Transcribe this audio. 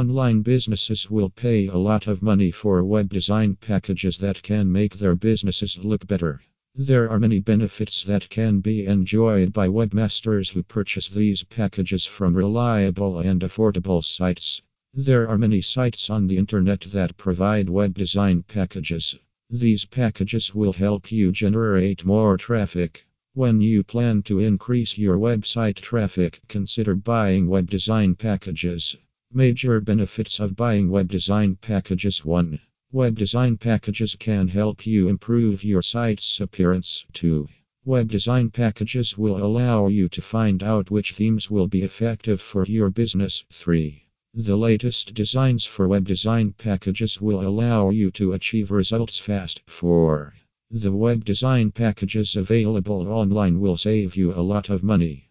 Online businesses will pay a lot of money for web design packages that can make their businesses look better. There are many benefits that can be enjoyed by webmasters who purchase these packages from reliable and affordable sites. There are many sites on the internet that provide web design packages. These packages will help you generate more traffic. When you plan to increase your website traffic, consider buying web design packages. Major benefits of buying web design packages 1. Web design packages can help you improve your site's appearance. 2. Web design packages will allow you to find out which themes will be effective for your business. 3. The latest designs for web design packages will allow you to achieve results fast. 4. The web design packages available online will save you a lot of money.